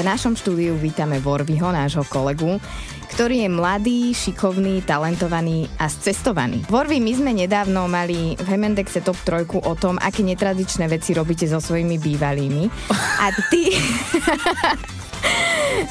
v našom štúdiu vítame Vorviho, nášho kolegu, ktorý je mladý, šikovný, talentovaný a cestovaný. Vorvi, my sme nedávno mali v Hemendexe top trojku o tom, aké netradičné veci robíte so svojimi bývalými. A ty...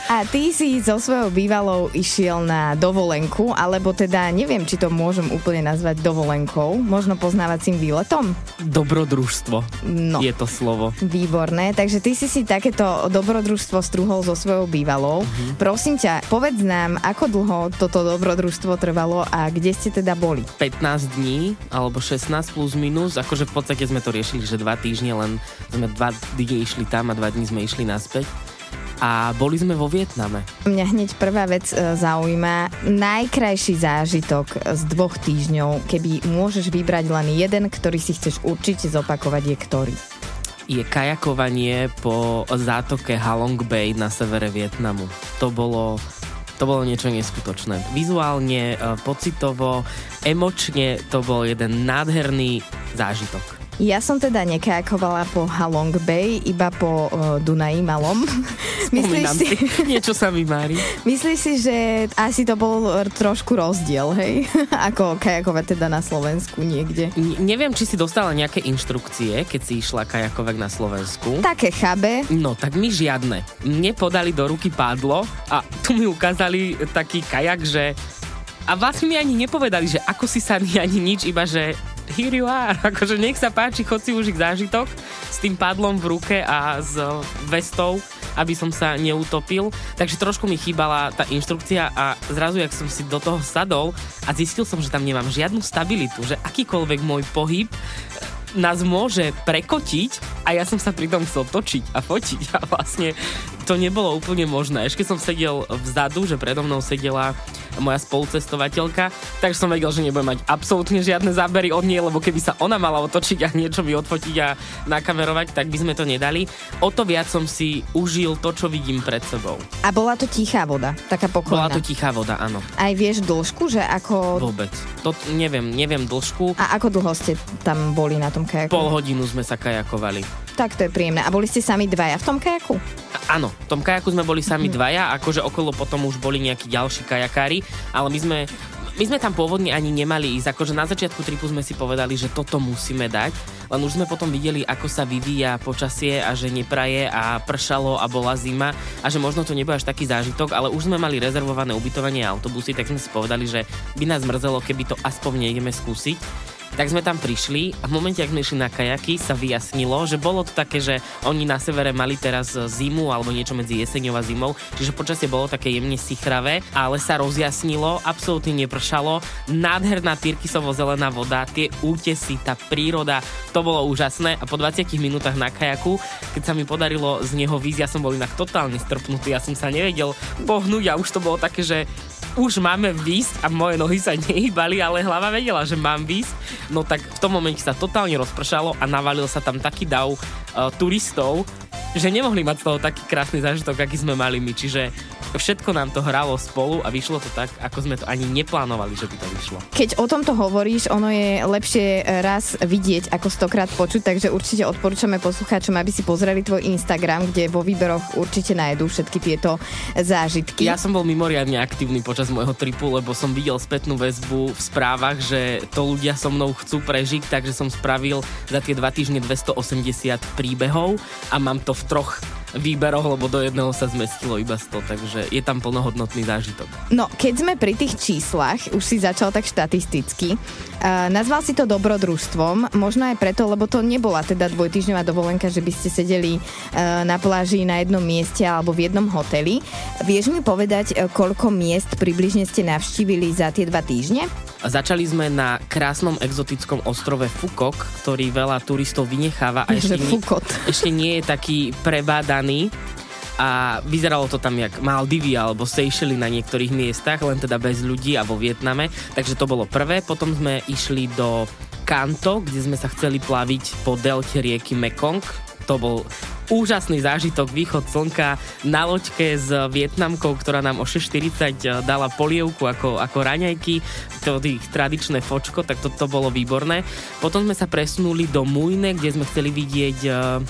A ty si so svojou bývalou išiel na dovolenku, alebo teda neviem, či to môžem úplne nazvať dovolenkou, možno poznávacím výletom? Dobrodružstvo no. je to slovo. Výborné, takže ty si si takéto dobrodružstvo struhol so svojou bývalou. Uh-huh. Prosím ťa, povedz nám, ako dlho toto dobrodružstvo trvalo a kde ste teda boli? 15 dní, alebo 16 plus minus, akože v podstate sme to riešili, že dva týždne, len sme dva dní išli tam a dva dní sme išli naspäť a boli sme vo Vietname. Mňa hneď prvá vec e, zaujíma. Najkrajší zážitok z dvoch týždňov, keby môžeš vybrať len jeden, ktorý si chceš určite zopakovať, je ktorý? Je kajakovanie po zátoke Halong Bay na severe Vietnamu. To bolo to bolo niečo neskutočné. Vizuálne, e, pocitovo, emočne to bol jeden nádherný zážitok. Ja som teda nekajakovala po Halong Bay, iba po uh, Dunaji malom. Myslíš si... Niečo sa mi mári. Myslíš si, že asi to bol trošku rozdiel, hej? Ako kajakovať teda na Slovensku niekde? N- neviem, či si dostala nejaké inštrukcie, keď si išla kajakovať na Slovensku. Také chabe. No, tak mi žiadne. Mne podali do ruky pádlo a tu mi ukázali taký kajak, že a vlastne mi ani nepovedali, že ako si sa ani nič, iba že here you are. Akože nech sa páči, chod si užiť zážitok s tým padlom v ruke a s vestou, aby som sa neutopil. Takže trošku mi chýbala tá inštrukcia a zrazu, jak som si do toho sadol a zistil som, že tam nemám žiadnu stabilitu, že akýkoľvek môj pohyb e, nás môže prekotiť a ja som sa pri tom chcel točiť a fotiť a vlastne to nebolo úplne možné. Ešte som sedel vzadu, že predo mnou sedela moja spolucestovateľka, takže som vedel, že nebudem mať absolútne žiadne zábery od nej, lebo keby sa ona mala otočiť a niečo mi odfotiť a nakamerovať, tak by sme to nedali. O to viac som si užil to, čo vidím pred sebou. A bola to tichá voda, taká pokojná. Bola to tichá voda, áno. Aj vieš dĺžku, že ako... Vôbec. To neviem, neviem dĺžku. A ako dlho ste tam boli na tom kajaku? Pol hodinu sme sa kajakovali. Tak to je príjemné. A boli ste sami dvaja v tom kajaku? Áno, v tom kajaku sme boli sami dvaja, akože okolo potom už boli nejakí ďalší kajakári, ale my sme my sme tam pôvodne ani nemali ísť, akože na začiatku tripu sme si povedali, že toto musíme dať, len už sme potom videli, ako sa vyvíja počasie a že nepraje a pršalo a bola zima a že možno to nebude až taký zážitok, ale už sme mali rezervované ubytovanie a autobusy, tak sme si povedali, že by nás mrzelo, keby to aspoň nejdeme skúsiť tak sme tam prišli a v momente, ak sme išli na kajaky, sa vyjasnilo, že bolo to také, že oni na severe mali teraz zimu alebo niečo medzi jeseňou a zimou, čiže počasie bolo také jemne sichravé, ale sa rozjasnilo, absolútne nepršalo, nádherná tyrkysovo zelená voda, tie útesy, tá príroda, to bolo úžasné. A po 20 minútach na kajaku, keď sa mi podarilo z neho výjsť, ja som bol inak totálne strpnutý, ja som sa nevedel pohnúť a už to bolo také, že už máme výsť a moje nohy sa nehýbali, ale hlava vedela, že mám výsť. No tak v tom momente sa totálne rozpršalo a navalil sa tam taký dav uh, turistov, že nemohli mať z toho taký krásny zážitok, aký sme mali my. Čiže všetko nám to hralo spolu a vyšlo to tak, ako sme to ani neplánovali, že by to vyšlo. Keď o tomto hovoríš, ono je lepšie raz vidieť ako stokrát počuť, takže určite odporúčame poslucháčom, aby si pozreli tvoj Instagram, kde vo výberoch určite nájdú všetky tieto zážitky. Ja som bol mimoriadne aktívny počas môjho tripu, lebo som videl spätnú väzbu v správach, že to ľudia so mnou chcú prežiť, takže som spravil za tie dva týždne 280 príbehov a mám to v troch výberoch, lebo do jedného sa zmestilo iba 100, takže je tam plnohodnotný zážitok. No, keď sme pri tých číslach, už si začal tak štatisticky, uh, nazval si to dobrodružstvom, možno aj preto, lebo to nebola teda dvojtyžňová dovolenka, že by ste sedeli uh, na pláži na jednom mieste alebo v jednom hoteli. Vieš mi povedať, uh, koľko miest približne ste navštívili za tie dva týždne? Začali sme na krásnom exotickom ostrove Fukok, ktorý veľa turistov vynecháva a ešte, nie, ešte nie je taký prebádaný a vyzeralo to tam jak Maldivy alebo Seychely na niektorých miestach, len teda bez ľudí a vo Vietname. Takže to bolo prvé. Potom sme išli do Kanto, kde sme sa chceli plaviť po delte rieky Mekong. To bol úžasný zážitok, východ slnka na loďke s Vietnamkou, ktorá nám o 6.40 dala polievku ako, ako raňajky, to ich tradičné fočko, tak toto to bolo výborné. Potom sme sa presunuli do Mujne, kde sme chceli vidieť uh,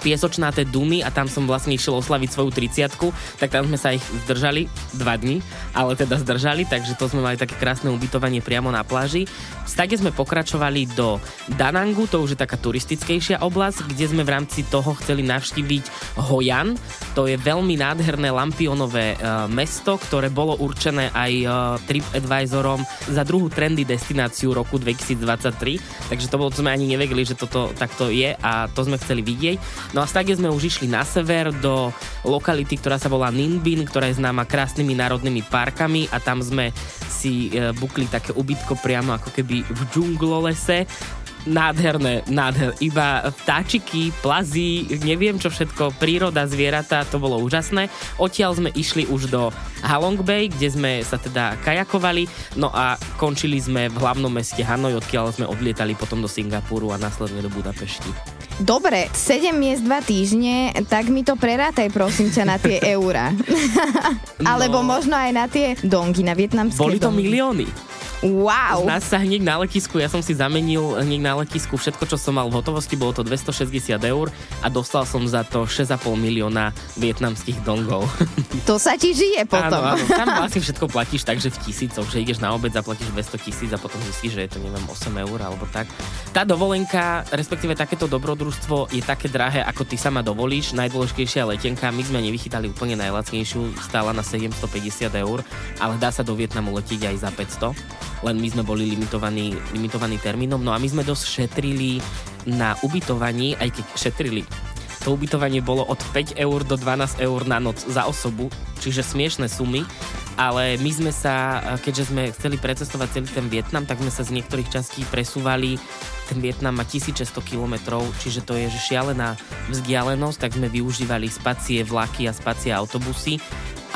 piesočnáte Duny a tam som vlastne išiel oslaviť svoju 30 tak tam sme sa ich zdržali dva dni, ale teda zdržali, takže to sme mali také krásne ubytovanie priamo na pláži. Stade sme pokračovali do Danangu, to už je taká turistickejšia oblasť, kde sme v rámci toho chceli navštíviť Hojan. To je veľmi nádherné lampionové uh, mesto, ktoré bolo určené aj uh, TripAdvisorom za druhú trendy destináciu roku 2023, takže to bolo, to sme ani nevedeli, že toto takto je a to sme chceli vidieť. No a stade sme už išli na sever do lokality, ktorá sa volá Ninbin, ktorá je známa krásnymi národnými parkami a tam sme si e, bukli také ubytko priamo ako keby v džunglolese nádherné, nádher. Iba vtáčiky, plazy, neviem čo všetko, príroda, zvieratá, to bolo úžasné. Odtiaľ sme išli už do Halong Bay, kde sme sa teda kajakovali, no a končili sme v hlavnom meste Hanoi, odkiaľ sme odlietali potom do Singapuru a následne do Budapešti. Dobre, 7 miest 2 týždne, tak mi to prerátaj prosím ťa na tie eurá. no. Alebo možno aj na tie dongy, na vietnamské Boli to dongy. milióny. Wow. Z nás sa hneď na letisku, ja som si zamenil hneď na letisku všetko, čo som mal v hotovosti, bolo to 260 eur a dostal som za to 6,5 milióna vietnamských dongov. To sa ti žije potom. Áno, áno, tam vlastne všetko platíš tak, že v tisícoch, že ideš na obed, zaplatíš 200 tisíc a potom zistíš, že je to neviem 8 eur alebo tak. Tá dovolenka, respektíve takéto dobrodružstvo je také drahé, ako ty sama dovolíš. Najdôležitejšia letenka, my sme nevychytali úplne najlacnejšiu, stála na 750 eur, ale dá sa do Vietnamu letieť aj za 500 len my sme boli limitovaní, limitovaní termínom. No a my sme dosť šetrili na ubytovaní, aj keď šetrili. To ubytovanie bolo od 5 eur do 12 eur na noc za osobu, čiže smiešné sumy, ale my sme sa, keďže sme chceli precestovať celý ten Vietnam, tak sme sa z niektorých častí presúvali. Ten Vietnam má 1600 km, čiže to je šialená vzdialenosť, tak sme využívali spacie vlaky a spacie autobusy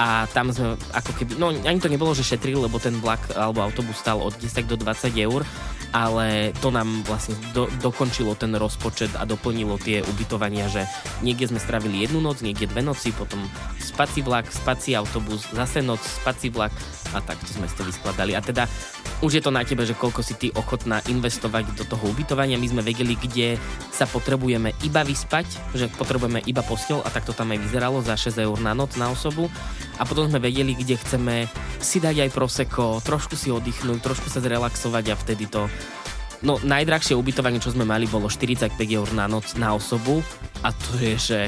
a tam sme ako keby, no ani to nebolo, že šetrili, lebo ten vlak alebo autobus stal od 10 do 20 eur, ale to nám vlastne do, dokončilo ten rozpočet a doplnilo tie ubytovania, že niekde sme stravili jednu noc, niekde dve noci, potom spací vlak, spací autobus, zase noc, spací vlak a takto sme si to vyskladali. A teda už je to na tebe, že koľko si ty ochotná investovať do toho ubytovania. My sme vedeli, kde sa potrebujeme iba vyspať, že potrebujeme iba postel a tak to tam aj vyzeralo za 6 eur na noc na osobu. A potom sme vedeli, kde chceme si dať aj proseko, trošku si oddychnúť, trošku sa zrelaxovať a vtedy to No, najdrahšie ubytovanie, čo sme mali, bolo 45 eur na noc na osobu a to je, že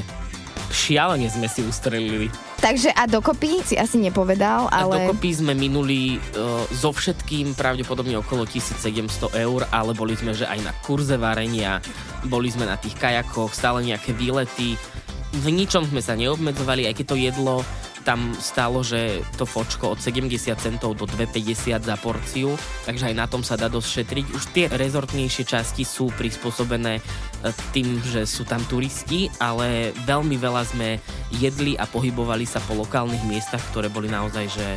šialene sme si ustrelili. Takže a dokopy si asi nepovedal, ale... A dokopy sme minuli uh, so všetkým pravdepodobne okolo 1700 eur, ale boli sme že aj na kurze varenia, boli sme na tých kajakoch, stále nejaké výlety. V ničom sme sa neobmedzovali, aj keď to jedlo tam stálo, že to fočko od 70 centov do 2,50 za porciu, takže aj na tom sa dá dosť šetriť. Už tie rezortnejšie časti sú prispôsobené e, tým, že sú tam turisti, ale veľmi veľa sme jedli a pohybovali sa po lokálnych miestach, ktoré boli naozaj, že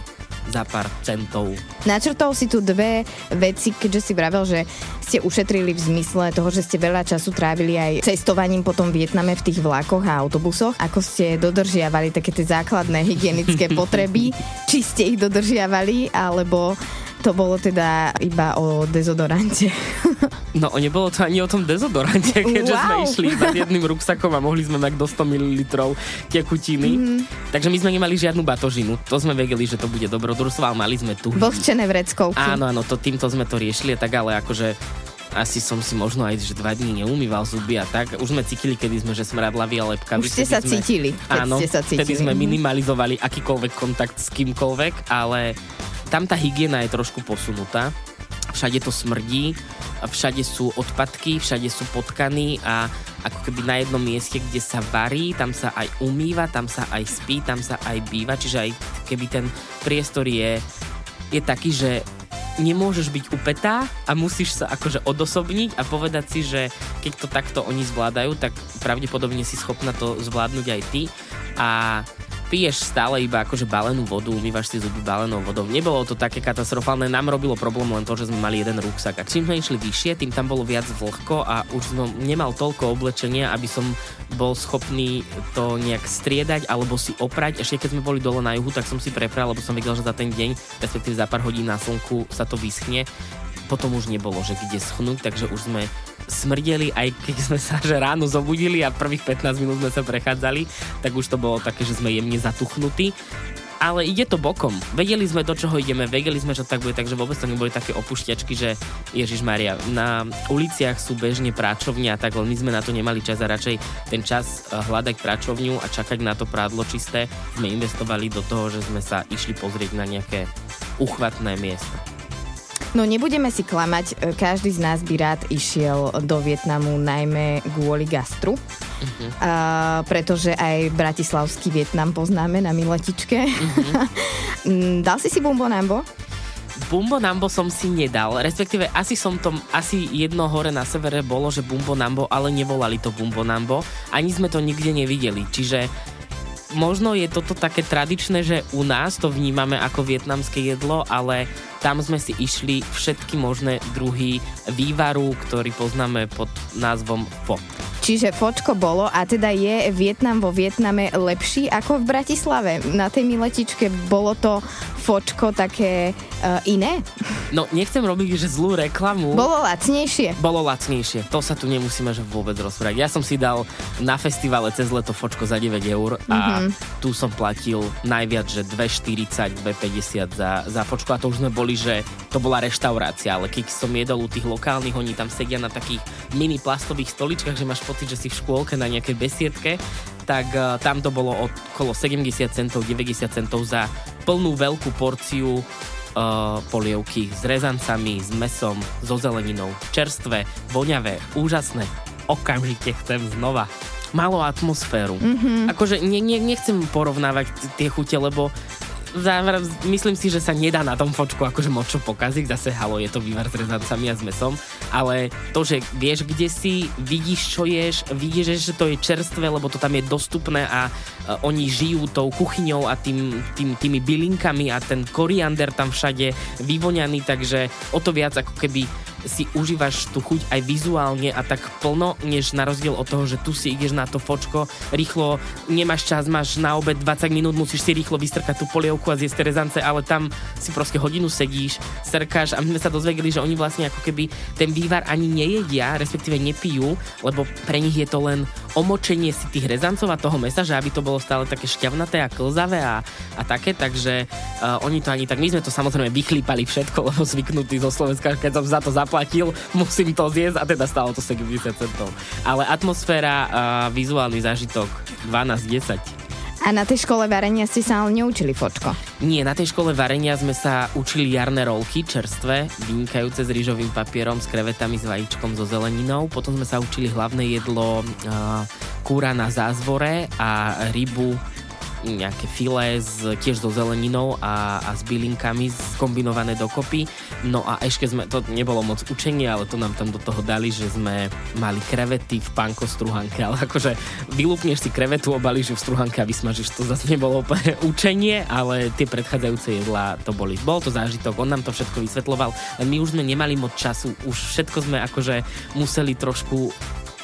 za pár centov. Načrtol si tu dve veci, keďže si vravel, že ste ušetrili v zmysle toho, že ste veľa času trávili aj cestovaním po tom Vietname v tých vlakoch a autobusoch. Ako ste dodržiavali také tie základné hygienické potreby? Či ste ich dodržiavali, alebo to bolo teda iba o dezodorante. No, nebolo to ani o tom dezodorante, keďže wow. sme išli iba s jedným ruksakom a mohli sme mať do 100 ml tekutiny. Mm. Takže my sme nemali žiadnu batožinu. To sme vedeli, že to bude dobrodružstvo, ale mali sme tu. Vlhčené vreckovky. Áno, áno, to, týmto sme to riešili, tak ale akože asi som si možno aj že dva dní neumýval zuby a tak. Už sme cítili, kedy sme, že smradlaví a lepka. Už ste sa sme, cítili. Áno, ste sa cítili. vtedy sme minimalizovali akýkoľvek kontakt s kýmkoľvek, ale tam tá hygiena je trošku posunutá. Všade to smrdí, všade sú odpadky, všade sú potkany a ako keby na jednom mieste, kde sa varí, tam sa aj umýva, tam sa aj spí, tam sa aj býva, čiže aj keby ten priestor je, je taký, že nemôžeš byť upetá a musíš sa akože odosobniť a povedať si, že keď to takto oni zvládajú, tak pravdepodobne si schopná to zvládnuť aj ty a piješ stále iba akože balenú vodu, umývaš si zuby balenou vodou. Nebolo to také katastrofálne, nám robilo problém len to, že sme mali jeden ruksak. A čím sme išli vyššie, tým tam bolo viac vlhko a už som nemal toľko oblečenia, aby som bol schopný to nejak striedať alebo si oprať. Ešte keď sme boli dole na juhu, tak som si prepral, lebo som videl, že za ten deň, respektíve za pár hodín na slnku sa to vyschne potom už nebolo, že kde schnúť, takže už sme smrdeli, aj keď sme sa že ráno zobudili a prvých 15 minút sme sa prechádzali, tak už to bolo také, že sme jemne zatuchnutí ale ide to bokom. Vedeli sme, do čoho ideme, vedeli sme, že tak bude, takže vôbec to neboli také opušťačky, že Ježiš Maria, na uliciach sú bežne práčovňa, tak my sme na to nemali čas a radšej ten čas eh, hľadať práčovňu a čakať na to prádlo čisté sme investovali do toho, že sme sa išli pozrieť na nejaké uchvatné miesto. No nebudeme si klamať, e, každý z nás by rád išiel do Vietnamu najmä kvôli gastru. Uh-huh. A, pretože aj bratislavský Vietnam poznáme na Miletičke. Uh-huh. Dal si si Bumbo Nambo? Bumbo Nambo som si nedal, respektíve asi som to, asi jedno hore na severe bolo, že Bumbo Nambo, ale nevolali to Bumbo Nambo, ani sme to nikde nevideli, čiže možno je toto také tradičné, že u nás to vnímame ako vietnamské jedlo, ale tam sme si išli všetky možné druhy vývaru, ktorý poznáme pod názvom Pho. Čiže fočko bolo a teda je Vietnam vo Vietname lepší ako v Bratislave. Na tej miletičke bolo to fočko také uh, iné? No, nechcem robiť, že zlú reklamu. Bolo lacnejšie? Bolo lacnejšie. To sa tu nemusíme že vôbec rozprávať. Ja som si dal na festivale cez leto fočko za 9 eur a mm-hmm. tu som platil najviac, že 2,40, 2,50 za, za fočko a to už sme boli, že to bola reštaurácia, ale keď som jedol u tých lokálnych, oni tam sedia na takých mini plastových stoličkách, že máš pocit, že si v škôlke na nejakej besiedke, tak uh, tam to bolo okolo 70 centov, 90 centov za plnú veľkú porciu uh, polievky s rezancami, s mesom, so zeleninou. Čerstvé, voňavé, úžasné. Okamžite chcem znova. Malo atmosféru. Mm-hmm. Akože ne, ne, nechcem porovnávať tie chute, lebo záver, myslím si, že sa nedá na tom fočku akože moc čo pokaziť, zase halo, je to vývar s rezancami a s mesom, ale to, že vieš, kde si, vidíš, čo ješ, vidíš, že to je čerstvé, lebo to tam je dostupné a uh, oni žijú tou kuchyňou a tým, tým, tými bylinkami a ten koriander tam všade vyvoňaný, takže o to viac ako keby si užívaš tú chuť aj vizuálne a tak plno, než na rozdiel od toho, že tu si ideš na to fočko, rýchlo, nemáš čas, máš na obed 20 minút, musíš si rýchlo vystrkať tú polievku a zjesť rezance, ale tam si proste hodinu sedíš, strkáš a my sme sa dozvedeli, že oni vlastne ako keby ten vývar ani nejedia, respektíve nepijú, lebo pre nich je to len omočenie si tých rezancov a toho mesa, že aby to bolo stále také šťavnaté a klzavé a, a také, takže uh, oni to ani tak, my sme to samozrejme vychlípali všetko, lebo zvyknutí zo Slovenska, keď som za to zaplatil, musím to zjesť a teda stalo to 70 centov. Ale atmosféra, uh, vizuálny zážitok 12-10. A na tej škole varenia ste sa ale neučili fočko? Nie, na tej škole varenia sme sa učili jarné rolky, čerstvé, vynikajúce s rýžovým papierom, s krevetami, s vajíčkom, so zeleninou. Potom sme sa učili hlavné jedlo uh, kúra na zázvore a rybu nejaké filé s, tiež so zeleninou a, a s bylinkami skombinované dokopy. No a ešte sme, to nebolo moc učenie, ale to nám tam do toho dali, že sme mali krevety v panko struhanke, ale akože vylúpneš si krevetu, obalíš ju v struhanke a vysmažíš, to zase nebolo úplne učenie, ale tie predchádzajúce jedlá to boli. Bol to zážitok, on nám to všetko vysvetloval, len my už sme nemali moc času, už všetko sme akože museli trošku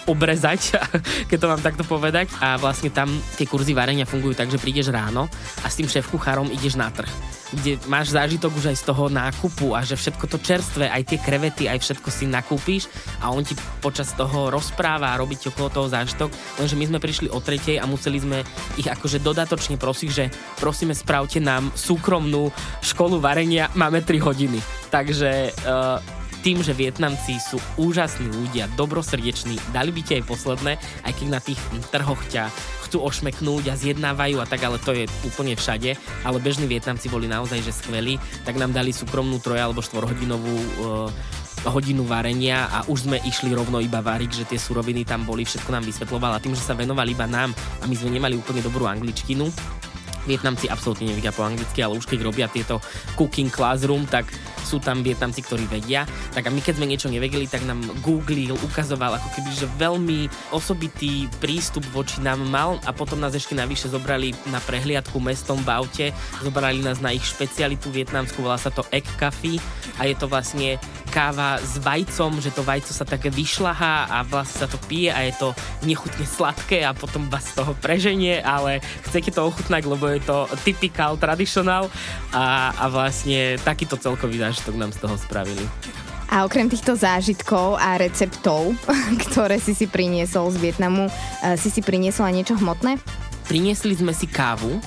obrezať, keď to mám takto povedať. A vlastne tam tie kurzy varenia fungujú tak, že prídeš ráno a s tým šéf kuchárom ideš na trh kde máš zážitok už aj z toho nákupu a že všetko to čerstvé, aj tie krevety, aj všetko si nakúpíš a on ti počas toho rozpráva a robí ti okolo toho zážitok, lenže my sme prišli o tretej a museli sme ich akože dodatočne prosiť, že prosíme spravte nám súkromnú školu varenia, máme 3 hodiny. Takže uh, tým, že Vietnamci sú úžasní ľudia, dobrosrdeční, dali by ti aj posledné, aj keď na tých trhoch ťa chcú ošmeknúť a zjednávajú a tak, ale to je úplne všade. Ale bežní Vietnamci boli naozaj že skvelí, tak nám dali súkromnú troj alebo štvorhodinovú uh, hodinu varenia a už sme išli rovno iba variť, že tie suroviny tam boli, všetko nám vysvetloval a tým, že sa venovali iba nám a my sme nemali úplne dobrú angličtinu, Vietnamci absolútne nevedia po anglicky, ale už keď robia tieto cooking classroom, tak sú tam Vietnamci, ktorí vedia. Tak a my keď sme niečo nevedeli, tak nám googlil, ukazoval ako keby, že veľmi osobitý prístup voči nám mal a potom nás ešte navyše zobrali na prehliadku mestom v aute, zobrali nás na ich špecialitu vietnamskú, volá sa to Egg Coffee a je to vlastne káva s vajcom, že to vajco sa také vyšľahá a vlastne sa to pije a je to nechutne sladké a potom vás z toho preženie, ale chcete to ochutnať, lebo je to typical, traditional a, a vlastne takýto celkový zážitok nám z toho spravili. A okrem týchto zážitkov a receptov, ktoré si si priniesol z Vietnamu, eh, si si priniesol aj niečo hmotné? Priniesli sme si kávu,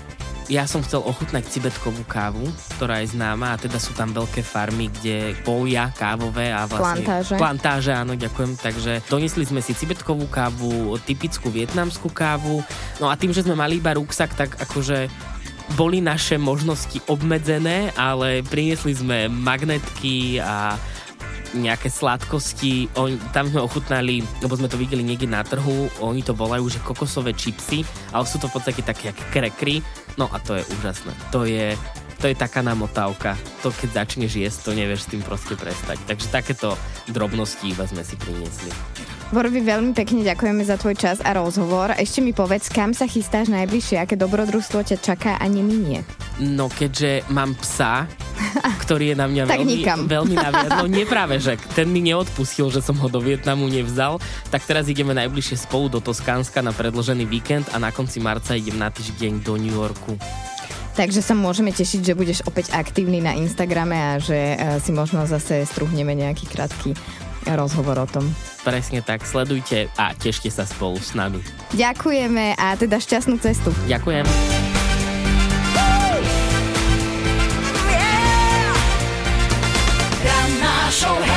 ja som chcel ochutnať cibetkovú kávu, ktorá je známa a teda sú tam veľké farmy, kde polia kávové a vlastne... Plantáže. Plantáže, áno, ďakujem. Takže donesli sme si cibetkovú kávu, typickú vietnamskú kávu. No a tým, že sme mali iba ruksak, tak akože boli naše možnosti obmedzené, ale priniesli sme magnetky a nejaké sladkosti. Oni, tam sme ochutnali, lebo sme to videli niekde na trhu, oni to volajú, že kokosové čipsy, ale sú to v podstate také krekry. No a to je úžasné. To je, to je taká namotávka. To keď začneš jesť, to nevieš s tým proste prestať. Takže takéto drobnosti iba sme si priniesli. Borovi, veľmi pekne ďakujeme za tvoj čas a rozhovor. Ešte mi povedz, kam sa chystáš najbližšie, aké dobrodružstvo ťa čaká a neminie? No keďže mám psa, ktorý je na mňa tak veľmi, nikam. veľmi naviadlo. Nie práve, že ten mi neodpustil, že som ho do Vietnamu nevzal, tak teraz ideme najbližšie spolu do Toskánska na predložený víkend a na konci marca idem na týždeň do New Yorku. Takže sa môžeme tešiť, že budeš opäť aktívny na Instagrame a že eh, si možno zase struhneme nejaký krátky rozhovor o tom. Presne tak, sledujte a tešte sa spolu s nami. Ďakujeme a teda šťastnú cestu. Ďakujem. Show. soul.